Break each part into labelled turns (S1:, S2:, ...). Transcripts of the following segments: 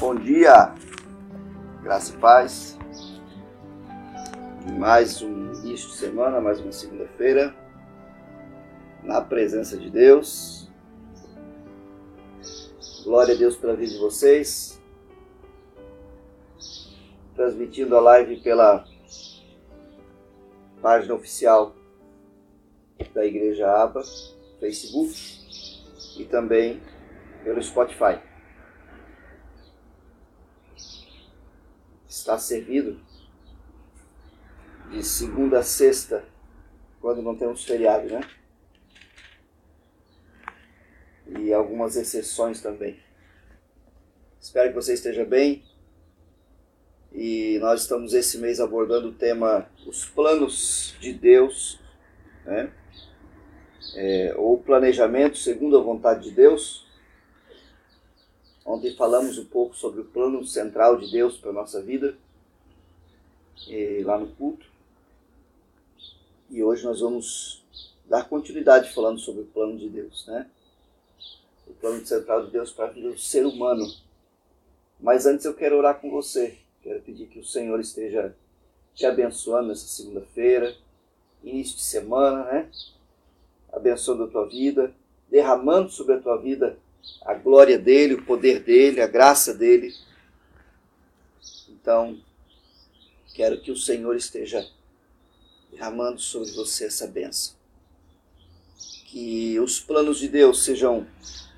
S1: Bom dia, graça e paz. Mais um início de semana, mais uma segunda-feira, na presença de Deus. Glória a Deus pela vida de vocês. Transmitindo a live pela página oficial da Igreja Aba, Facebook e também pelo Spotify. Está servido de segunda a sexta, quando não temos feriado, né? E algumas exceções também. Espero que você esteja bem. E nós estamos esse mês abordando o tema Os Planos de Deus, né? É, ou Planejamento segundo a vontade de Deus. Ontem falamos um pouco sobre o plano central de Deus para a nossa vida, e, lá no culto. E hoje nós vamos dar continuidade falando sobre o plano de Deus, né? O plano central de Deus para a vida do ser humano. Mas antes eu quero orar com você. Quero pedir que o Senhor esteja te abençoando nessa segunda-feira, início de semana, né? Abençoando a tua vida, derramando sobre a tua vida a glória dele, o poder dele, a graça dele. Então, quero que o Senhor esteja derramando sobre você essa bênção. Que os planos de Deus sejam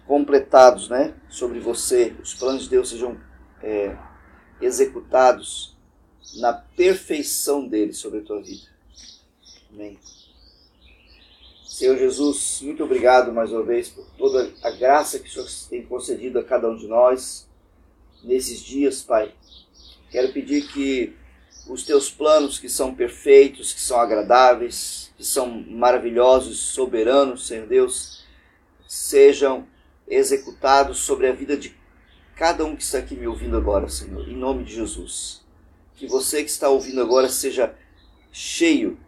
S1: completados, né? Sobre você, os planos de Deus sejam é, executados na perfeição dele sobre a tua vida. Amém. Senhor Jesus, muito obrigado mais uma vez por toda a graça que o Senhor tem concedido a cada um de nós nesses dias, Pai. Quero pedir que os teus planos, que são perfeitos, que são agradáveis, que são maravilhosos, soberanos, Senhor Deus, sejam executados sobre a vida de cada um que está aqui me ouvindo agora, Senhor, em nome de Jesus. Que você que está ouvindo agora seja cheio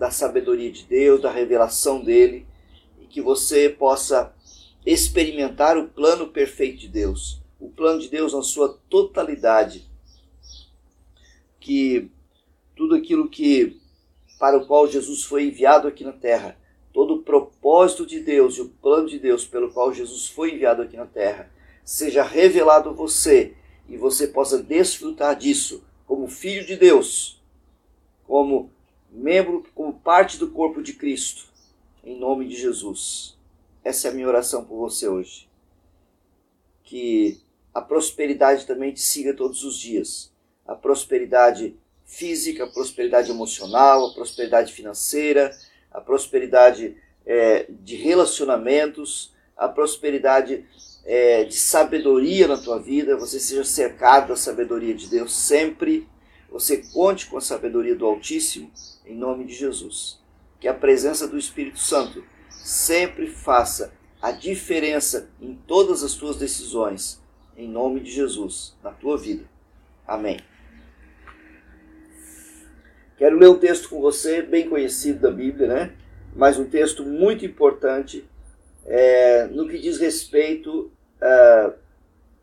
S1: da sabedoria de Deus, da revelação dele, e que você possa experimentar o plano perfeito de Deus, o plano de Deus na sua totalidade. Que tudo aquilo que para o qual Jesus foi enviado aqui na terra, todo o propósito de Deus e o plano de Deus pelo qual Jesus foi enviado aqui na terra, seja revelado a você e você possa desfrutar disso como filho de Deus, como membro, como parte do corpo de Cristo, em nome de Jesus. Essa é a minha oração por você hoje. Que a prosperidade também te siga todos os dias. A prosperidade física, a prosperidade emocional, a prosperidade financeira, a prosperidade é, de relacionamentos, a prosperidade é, de sabedoria na tua vida, você seja cercado da sabedoria de Deus sempre, você conte com a sabedoria do Altíssimo, em nome de Jesus. Que a presença do Espírito Santo sempre faça a diferença em todas as tuas decisões, em nome de Jesus, na tua vida. Amém. Quero ler um texto com você, bem conhecido da Bíblia, né? Mas um texto muito importante é, no que diz respeito uh,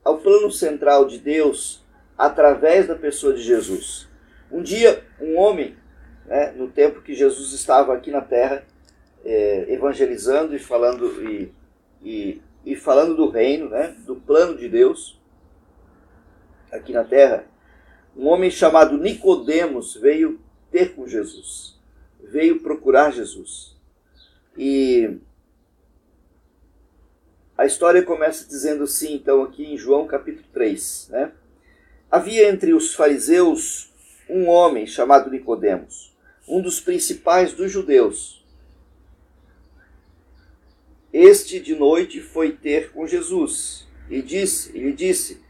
S1: ao plano central de Deus através da pessoa de Jesus. Um dia, um homem, né, no tempo que Jesus estava aqui na terra, é, evangelizando e falando e, e, e, falando do reino, né, do plano de Deus aqui na terra, um homem chamado Nicodemos veio ter com Jesus, veio procurar Jesus. E a história começa dizendo assim, então, aqui em João capítulo 3. Né? Havia entre os fariseus um homem chamado Nicodemos, um dos principais dos judeus. Este de noite foi ter com Jesus e disse, e lhe disse: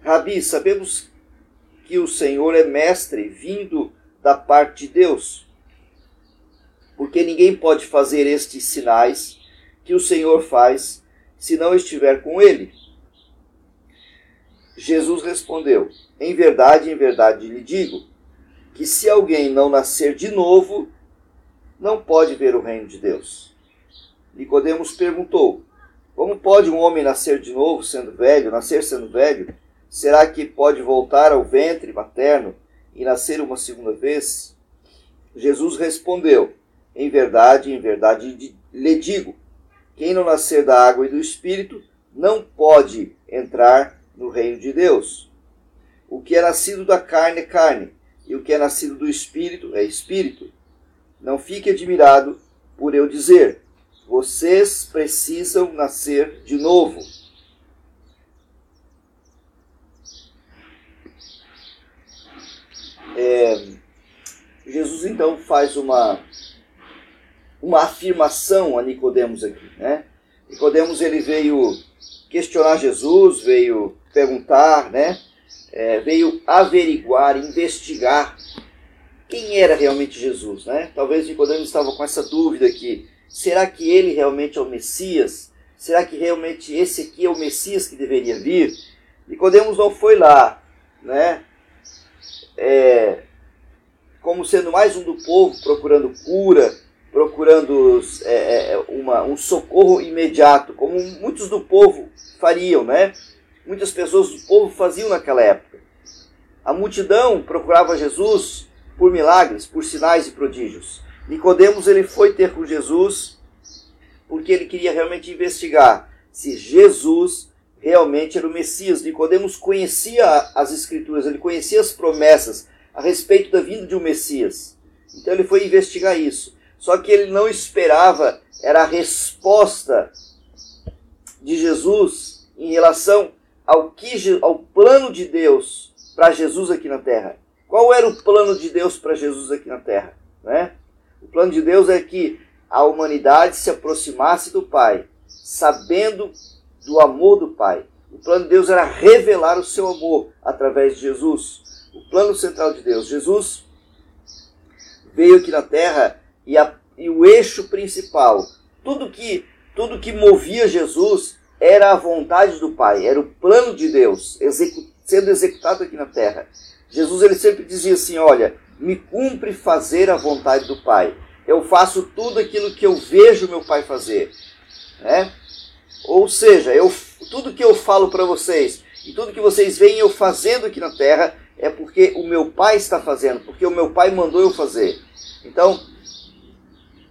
S1: Rabi, sabemos que o Senhor é mestre vindo da parte de Deus, porque ninguém pode fazer estes sinais que o Senhor faz se não estiver com ele? Jesus respondeu: Em verdade, em verdade lhe digo, que se alguém não nascer de novo, não pode ver o reino de Deus. Nicodemos perguntou: Como pode um homem nascer de novo sendo velho, nascer sendo velho? Será que pode voltar ao ventre materno e nascer uma segunda vez? Jesus respondeu: Em verdade, em verdade lhe digo: quem não nascer da água e do espírito não pode entrar no reino de Deus. O que é nascido da carne é carne, e o que é nascido do espírito é espírito. Não fique admirado por eu dizer: vocês precisam nascer de novo. É, Jesus então faz uma uma afirmação a Nicodemos aqui, né? Nicodemos ele veio questionar Jesus, veio perguntar, né? É, veio averiguar, investigar quem era realmente Jesus, né? Talvez Nicodemos estava com essa dúvida aqui: será que ele realmente é o Messias? Será que realmente esse aqui é o Messias que deveria vir? Nicodemos não foi lá, né? É, como sendo mais um do povo procurando cura, procurando é, é, uma, um socorro imediato, como muitos do povo fariam, né? Muitas pessoas do povo faziam naquela época. A multidão procurava Jesus por milagres, por sinais e prodígios. Nicodemos ele foi ter com Jesus porque ele queria realmente investigar se Jesus realmente era o Messias. Nicodemos conhecia as escrituras, ele conhecia as promessas a respeito da vinda de um Messias. Então ele foi investigar isso. Só que ele não esperava era a resposta de Jesus em relação ao que ao plano de Deus para Jesus aqui na terra. Qual era o plano de Deus para Jesus aqui na terra, né? O plano de Deus é que a humanidade se aproximasse do Pai, sabendo do amor do Pai. O plano de Deus era revelar o seu amor através de Jesus. O plano central de Deus. Jesus veio aqui na terra e, a, e o eixo principal, tudo que, tudo que movia Jesus era a vontade do Pai, era o plano de Deus execu sendo executado aqui na terra. Jesus ele sempre dizia assim: Olha, me cumpre fazer a vontade do Pai. Eu faço tudo aquilo que eu vejo meu Pai fazer. Né? Ou seja, eu, tudo que eu falo para vocês e tudo que vocês veem eu fazendo aqui na terra é porque o meu Pai está fazendo, porque o meu Pai mandou eu fazer. Então,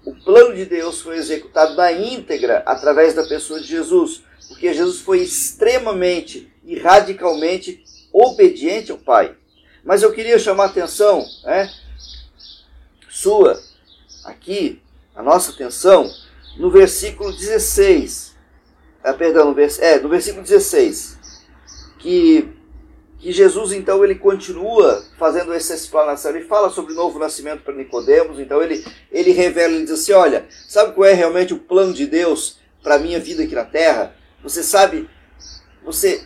S1: o plano de Deus foi executado na íntegra através da pessoa de Jesus, porque Jesus foi extremamente e radicalmente obediente ao Pai. Mas eu queria chamar a atenção né, sua, aqui, a nossa atenção, no versículo 16. Ah, perdão, no, vers, é, no versículo 16. Que que Jesus então ele continua fazendo essa explanação, ele fala sobre o novo nascimento para Nicodemos, então ele ele revela, ele diz assim, olha, sabe qual é realmente o plano de Deus para a minha vida aqui na terra? Você sabe, você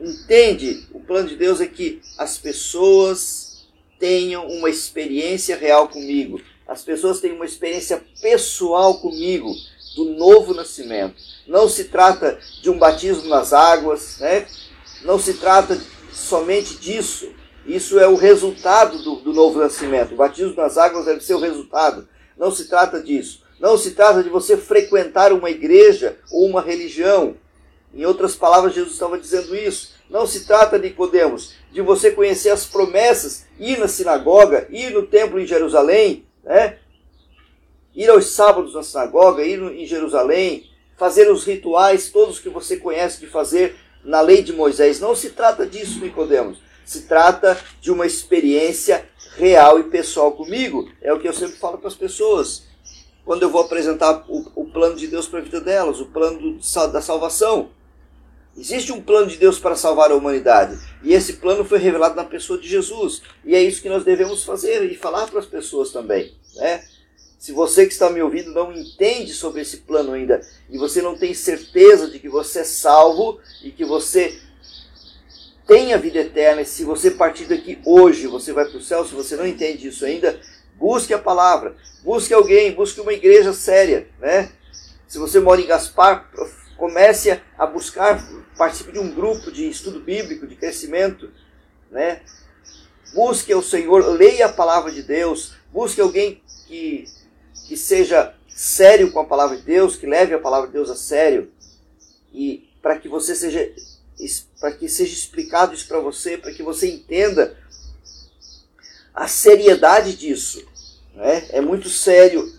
S1: entende, o plano de Deus é que as pessoas tenham uma experiência real comigo, as pessoas tenham uma experiência pessoal comigo do novo nascimento. Não se trata de um batismo nas águas, né? Não se trata somente disso. Isso é o resultado do, do novo nascimento. O batismo nas águas deve ser o resultado. Não se trata disso. Não se trata de você frequentar uma igreja ou uma religião. Em outras palavras, Jesus estava dizendo isso. Não se trata, Nicodemos, de você conhecer as promessas, ir na sinagoga, ir no templo em Jerusalém, né? ir aos sábados na sinagoga, ir em Jerusalém, fazer os rituais todos que você conhece de fazer na lei de Moisés. Não se trata disso, Nicodemos. Se trata de uma experiência real e pessoal comigo. É o que eu sempre falo para as pessoas. Quando eu vou apresentar o, o plano de Deus para a vida delas, o plano do, da salvação. Existe um plano de Deus para salvar a humanidade. E esse plano foi revelado na pessoa de Jesus. E é isso que nós devemos fazer e falar para as pessoas também. Né? Se você que está me ouvindo não entende sobre esse plano ainda e você não tem certeza de que você é salvo e que você tem a vida eterna, e se você partir daqui hoje você vai para o céu, se você não entende isso ainda, busque a palavra, busque alguém, busque uma igreja séria, né? Se você mora em Gaspar, comece a buscar, participe de um grupo de estudo bíblico, de crescimento, né? Busque o Senhor, leia a palavra de Deus, busque alguém que que seja sério com a palavra de Deus, que leve a palavra de Deus a sério, e para que você seja para que seja explicado isso para você, para que você entenda a seriedade disso. Né? É muito sério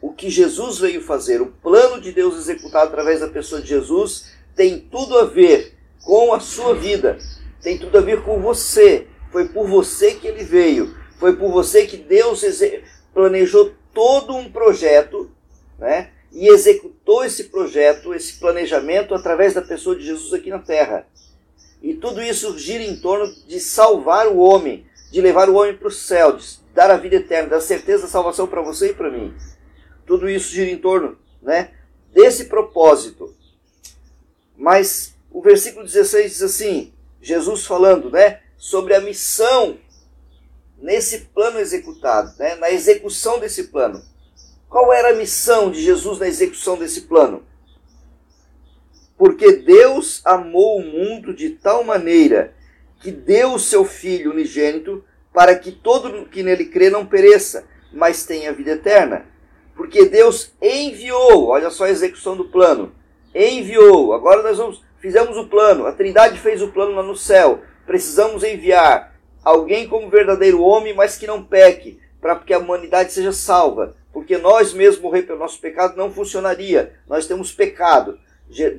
S1: o que Jesus veio fazer, o plano de Deus executado através da pessoa de Jesus tem tudo a ver com a sua vida, tem tudo a ver com você. Foi por você que ele veio, foi por você que Deus planejou todo um projeto, né? E executou esse projeto, esse planejamento através da pessoa de Jesus aqui na terra. E tudo isso gira em torno de salvar o homem, de levar o homem para o céu, de dar a vida eterna, dar certeza da salvação para você e para mim. Tudo isso gira em torno, né, desse propósito. Mas o versículo 16 diz assim: Jesus falando, né, sobre a missão nesse plano executado, né, na execução desse plano. Qual era a missão de Jesus na execução desse plano? Porque Deus amou o mundo de tal maneira que deu o seu Filho unigênito para que todo que nele crê não pereça, mas tenha vida eterna. Porque Deus enviou, olha só a execução do plano, enviou. Agora nós vamos, fizemos o plano, a Trindade fez o plano lá no céu. Precisamos enviar alguém como verdadeiro homem, mas que não peque, para que a humanidade seja salva. Porque nós mesmos morrer pelo nosso pecado não funcionaria. Nós temos pecado.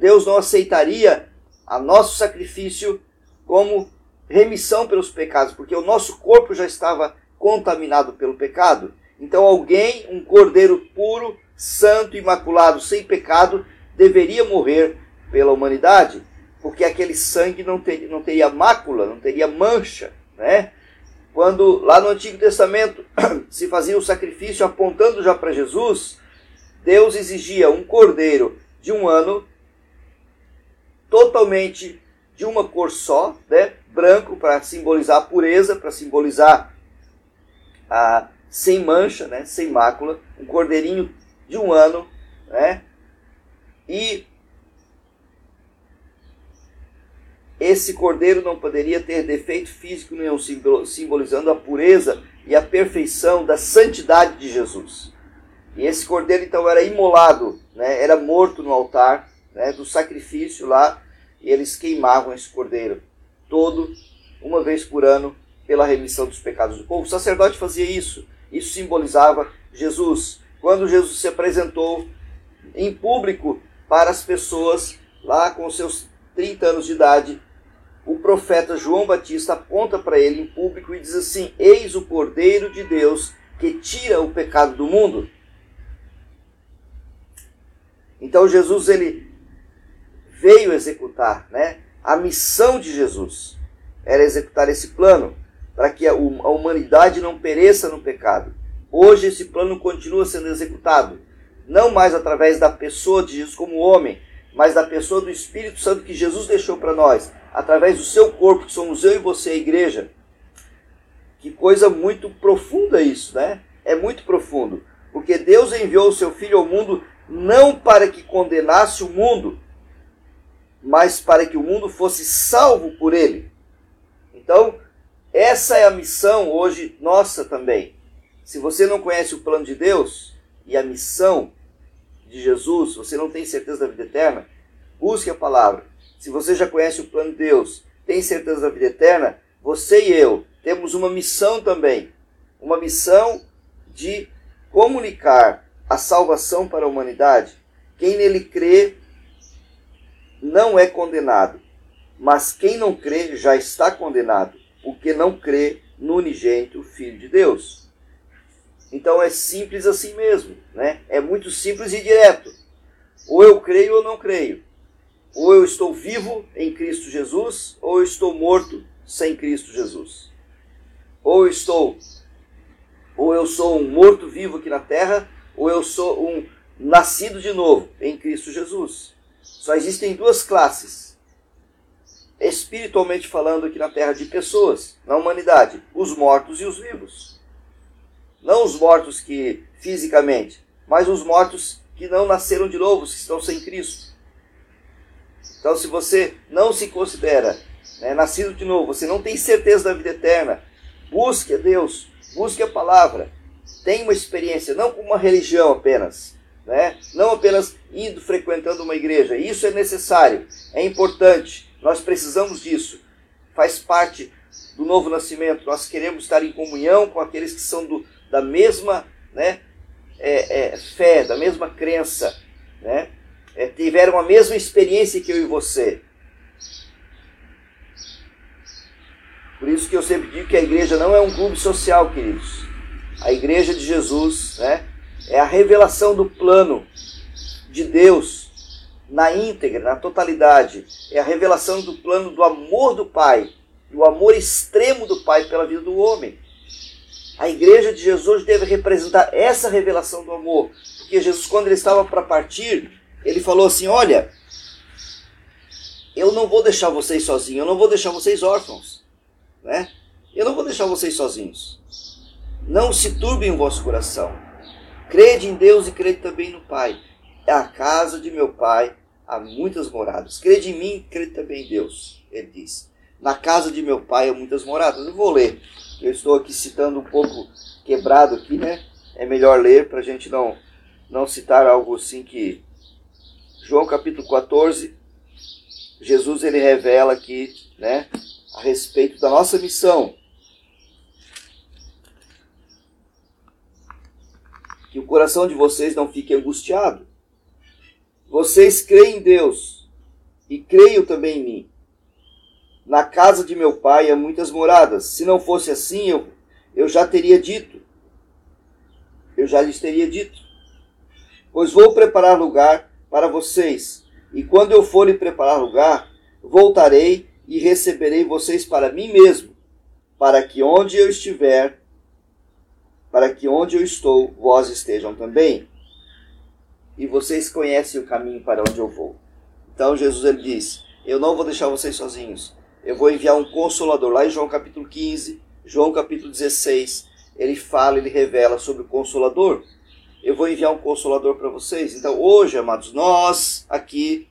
S1: Deus não aceitaria a nosso sacrifício como remissão pelos pecados, porque o nosso corpo já estava contaminado pelo pecado. Então alguém, um cordeiro puro, santo, imaculado, sem pecado, deveria morrer pela humanidade, porque aquele sangue não, ter, não teria mácula, não teria mancha, né? Quando lá no Antigo Testamento se fazia o sacrifício apontando já para Jesus, Deus exigia um cordeiro de um ano, totalmente de uma cor só, né? branco para simbolizar a pureza, para simbolizar a sem mancha, né? sem mácula, um cordeirinho de um ano, né? E esse cordeiro não poderia ter defeito físico nenhum, simbolizando a pureza e a perfeição da santidade de Jesus. E esse cordeiro então era imolado, né? era morto no altar né? do sacrifício lá, e eles queimavam esse cordeiro todo, uma vez por ano, pela remissão dos pecados do povo. O sacerdote fazia isso. Isso simbolizava Jesus. Quando Jesus se apresentou em público para as pessoas, lá com seus 30 anos de idade, o profeta João Batista aponta para ele em público e diz assim: Eis o Cordeiro de Deus que tira o pecado do mundo. Então Jesus ele veio executar, né? A missão de Jesus era executar esse plano para que a humanidade não pereça no pecado. Hoje esse plano continua sendo executado, não mais através da pessoa de Jesus como homem, mas da pessoa do Espírito Santo que Jesus deixou para nós, através do seu corpo, que somos eu e você, a igreja. Que coisa muito profunda isso, né? É muito profundo. Porque Deus enviou o seu Filho ao mundo não para que condenasse o mundo, mas para que o mundo fosse salvo por ele. Então, essa é a missão hoje nossa também. Se você não conhece o plano de Deus e a missão de Jesus, você não tem certeza da vida eterna, busque a palavra. Se você já conhece o plano de Deus, tem certeza da vida eterna, você e eu temos uma missão também. Uma missão de comunicar a salvação para a humanidade. Quem nele crê não é condenado, mas quem não crê já está condenado, porque não crê no unigênito Filho de Deus. Então é simples assim mesmo, né? É muito simples e direto. Ou eu creio ou não creio. Ou eu estou vivo em Cristo Jesus, ou eu estou morto sem Cristo Jesus. Ou eu estou ou eu sou um morto vivo aqui na terra, ou eu sou um nascido de novo em Cristo Jesus. Só existem duas classes, espiritualmente falando aqui na terra, de pessoas, na humanidade: os mortos e os vivos. Não os mortos que fisicamente, mas os mortos que não nasceram de novo, que estão sem Cristo. Então, se você não se considera né, nascido de novo, você não tem certeza da vida eterna, busque a Deus, busque a palavra, tenha uma experiência, não como uma religião apenas, né? não apenas indo frequentando uma igreja. Isso é necessário, é importante, nós precisamos disso. Faz parte do novo nascimento. Nós queremos estar em comunhão com aqueles que são do, da mesma né, é, é, fé, da mesma crença, né? É, tiveram a mesma experiência que eu e você. Por isso que eu sempre digo que a igreja não é um clube social, queridos. A igreja de Jesus né, é a revelação do plano de Deus na íntegra, na totalidade. É a revelação do plano do amor do Pai, do amor extremo do Pai pela vida do homem. A igreja de Jesus deve representar essa revelação do amor. Porque Jesus, quando ele estava para partir, ele falou assim: Olha, eu não vou deixar vocês sozinhos, eu não vou deixar vocês órfãos. Né? Eu não vou deixar vocês sozinhos. Não se turbem o vosso coração. Crede em Deus e crede também no Pai. É a casa de meu Pai há muitas moradas. Crede em mim, crede também em Deus. Ele diz. Na casa de meu Pai há muitas moradas. Eu vou ler. Eu estou aqui citando um pouco quebrado aqui, né? É melhor ler para a gente não, não citar algo assim que... João capítulo 14, Jesus ele revela aqui, né? A respeito da nossa missão. que o coração de vocês não fique angustiado. Vocês creem em Deus e creio também em mim. Na casa de meu pai há muitas moradas. Se não fosse assim, eu, eu já teria dito. Eu já lhes teria dito. Pois vou preparar lugar para vocês. E quando eu for lhe preparar lugar, voltarei e receberei vocês para mim mesmo, para que onde eu estiver, para que onde eu estou, vós estejam também. E vocês conhecem o caminho para onde eu vou. Então Jesus ele diz: Eu não vou deixar vocês sozinhos. Eu vou enviar um consolador. Lá em João capítulo 15, João capítulo 16, ele fala, ele revela sobre o consolador. Eu vou enviar um consolador para vocês. Então hoje, amados, nós aqui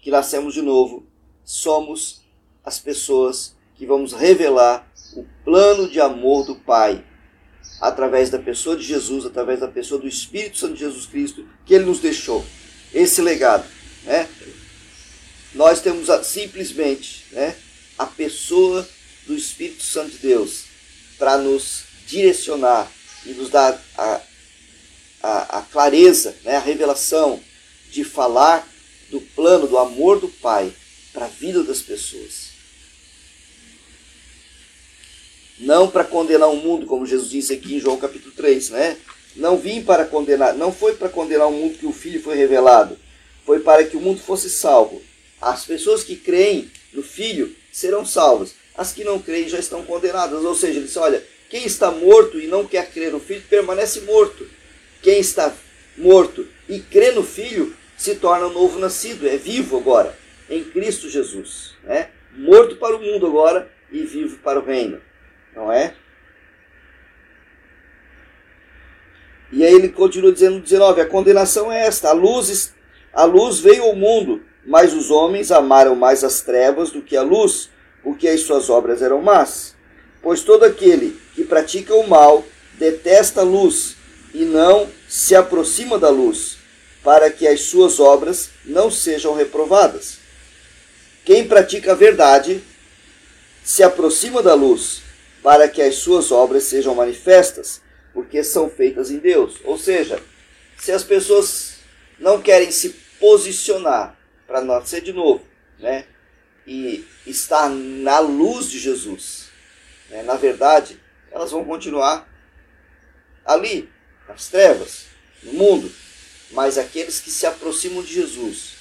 S1: que nascemos de novo, somos as pessoas que vamos revelar o plano de amor do Pai através da pessoa de Jesus, através da pessoa do Espírito Santo de Jesus Cristo, que ele nos deixou. Esse legado. Né? Nós temos a, simplesmente né, a pessoa do Espírito Santo de Deus para nos direcionar e nos dar a, a, a clareza, né, a revelação de falar do plano, do amor do Pai para a vida das pessoas. Não para condenar o mundo, como Jesus disse aqui em João capítulo 3, né? Não vim para condenar, não foi para condenar o mundo que o Filho foi revelado, foi para que o mundo fosse salvo. As pessoas que creem no Filho serão salvas, as que não creem já estão condenadas. Ou seja, ele disse: olha, quem está morto e não quer crer no Filho permanece morto. Quem está morto e crê no Filho se torna um novo nascido, é vivo agora, em Cristo Jesus. Né? Morto para o mundo agora e vivo para o reino não é? E aí ele continua dizendo 19, a condenação é esta, a luz, a luz veio ao mundo, mas os homens amaram mais as trevas do que a luz, porque as suas obras eram más. Pois todo aquele que pratica o mal detesta a luz e não se aproxima da luz, para que as suas obras não sejam reprovadas. Quem pratica a verdade se aproxima da luz, para que as suas obras sejam manifestas, porque são feitas em Deus. Ou seja, se as pessoas não querem se posicionar para nascer de novo, né, e estar na luz de Jesus, né, na verdade, elas vão continuar ali, nas trevas, no mundo. Mas aqueles que se aproximam de Jesus,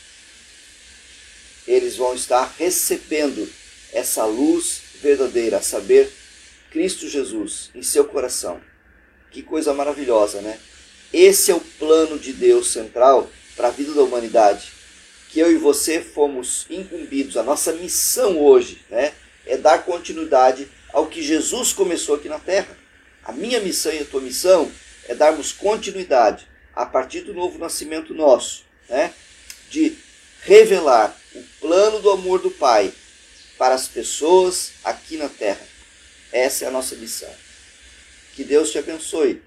S1: eles vão estar recebendo essa luz verdadeira, a saber, Cristo Jesus em seu coração. Que coisa maravilhosa, né? Esse é o plano de Deus central para a vida da humanidade. Que eu e você fomos incumbidos. A nossa missão hoje né, é dar continuidade ao que Jesus começou aqui na terra. A minha missão e a tua missão é darmos continuidade a partir do novo nascimento nosso, né, de revelar o plano do amor do Pai para as pessoas aqui na terra. Essa é a nossa missão. Que Deus te abençoe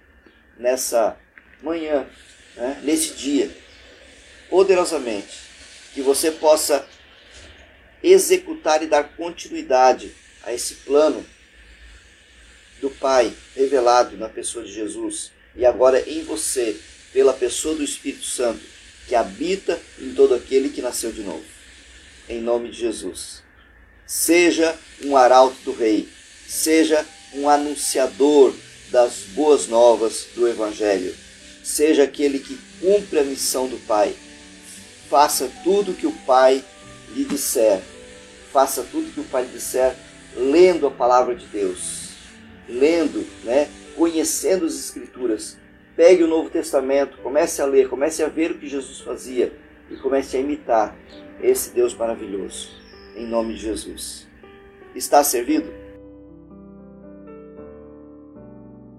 S1: nessa manhã, né, nesse dia, poderosamente, que você possa executar e dar continuidade a esse plano do Pai revelado na pessoa de Jesus e agora em você, pela pessoa do Espírito Santo, que habita em todo aquele que nasceu de novo. Em nome de Jesus. Seja um arauto do Rei, seja um anunciador das boas novas do Evangelho, seja aquele que cumpre a missão do Pai. Faça tudo que o Pai lhe disser. Faça tudo que o Pai lhe disser, lendo a palavra de Deus, lendo, né, conhecendo as Escrituras. Pegue o Novo Testamento, comece a ler, comece a ver o que Jesus fazia e comece a imitar esse Deus maravilhoso. Em nome de Jesus. Está servido?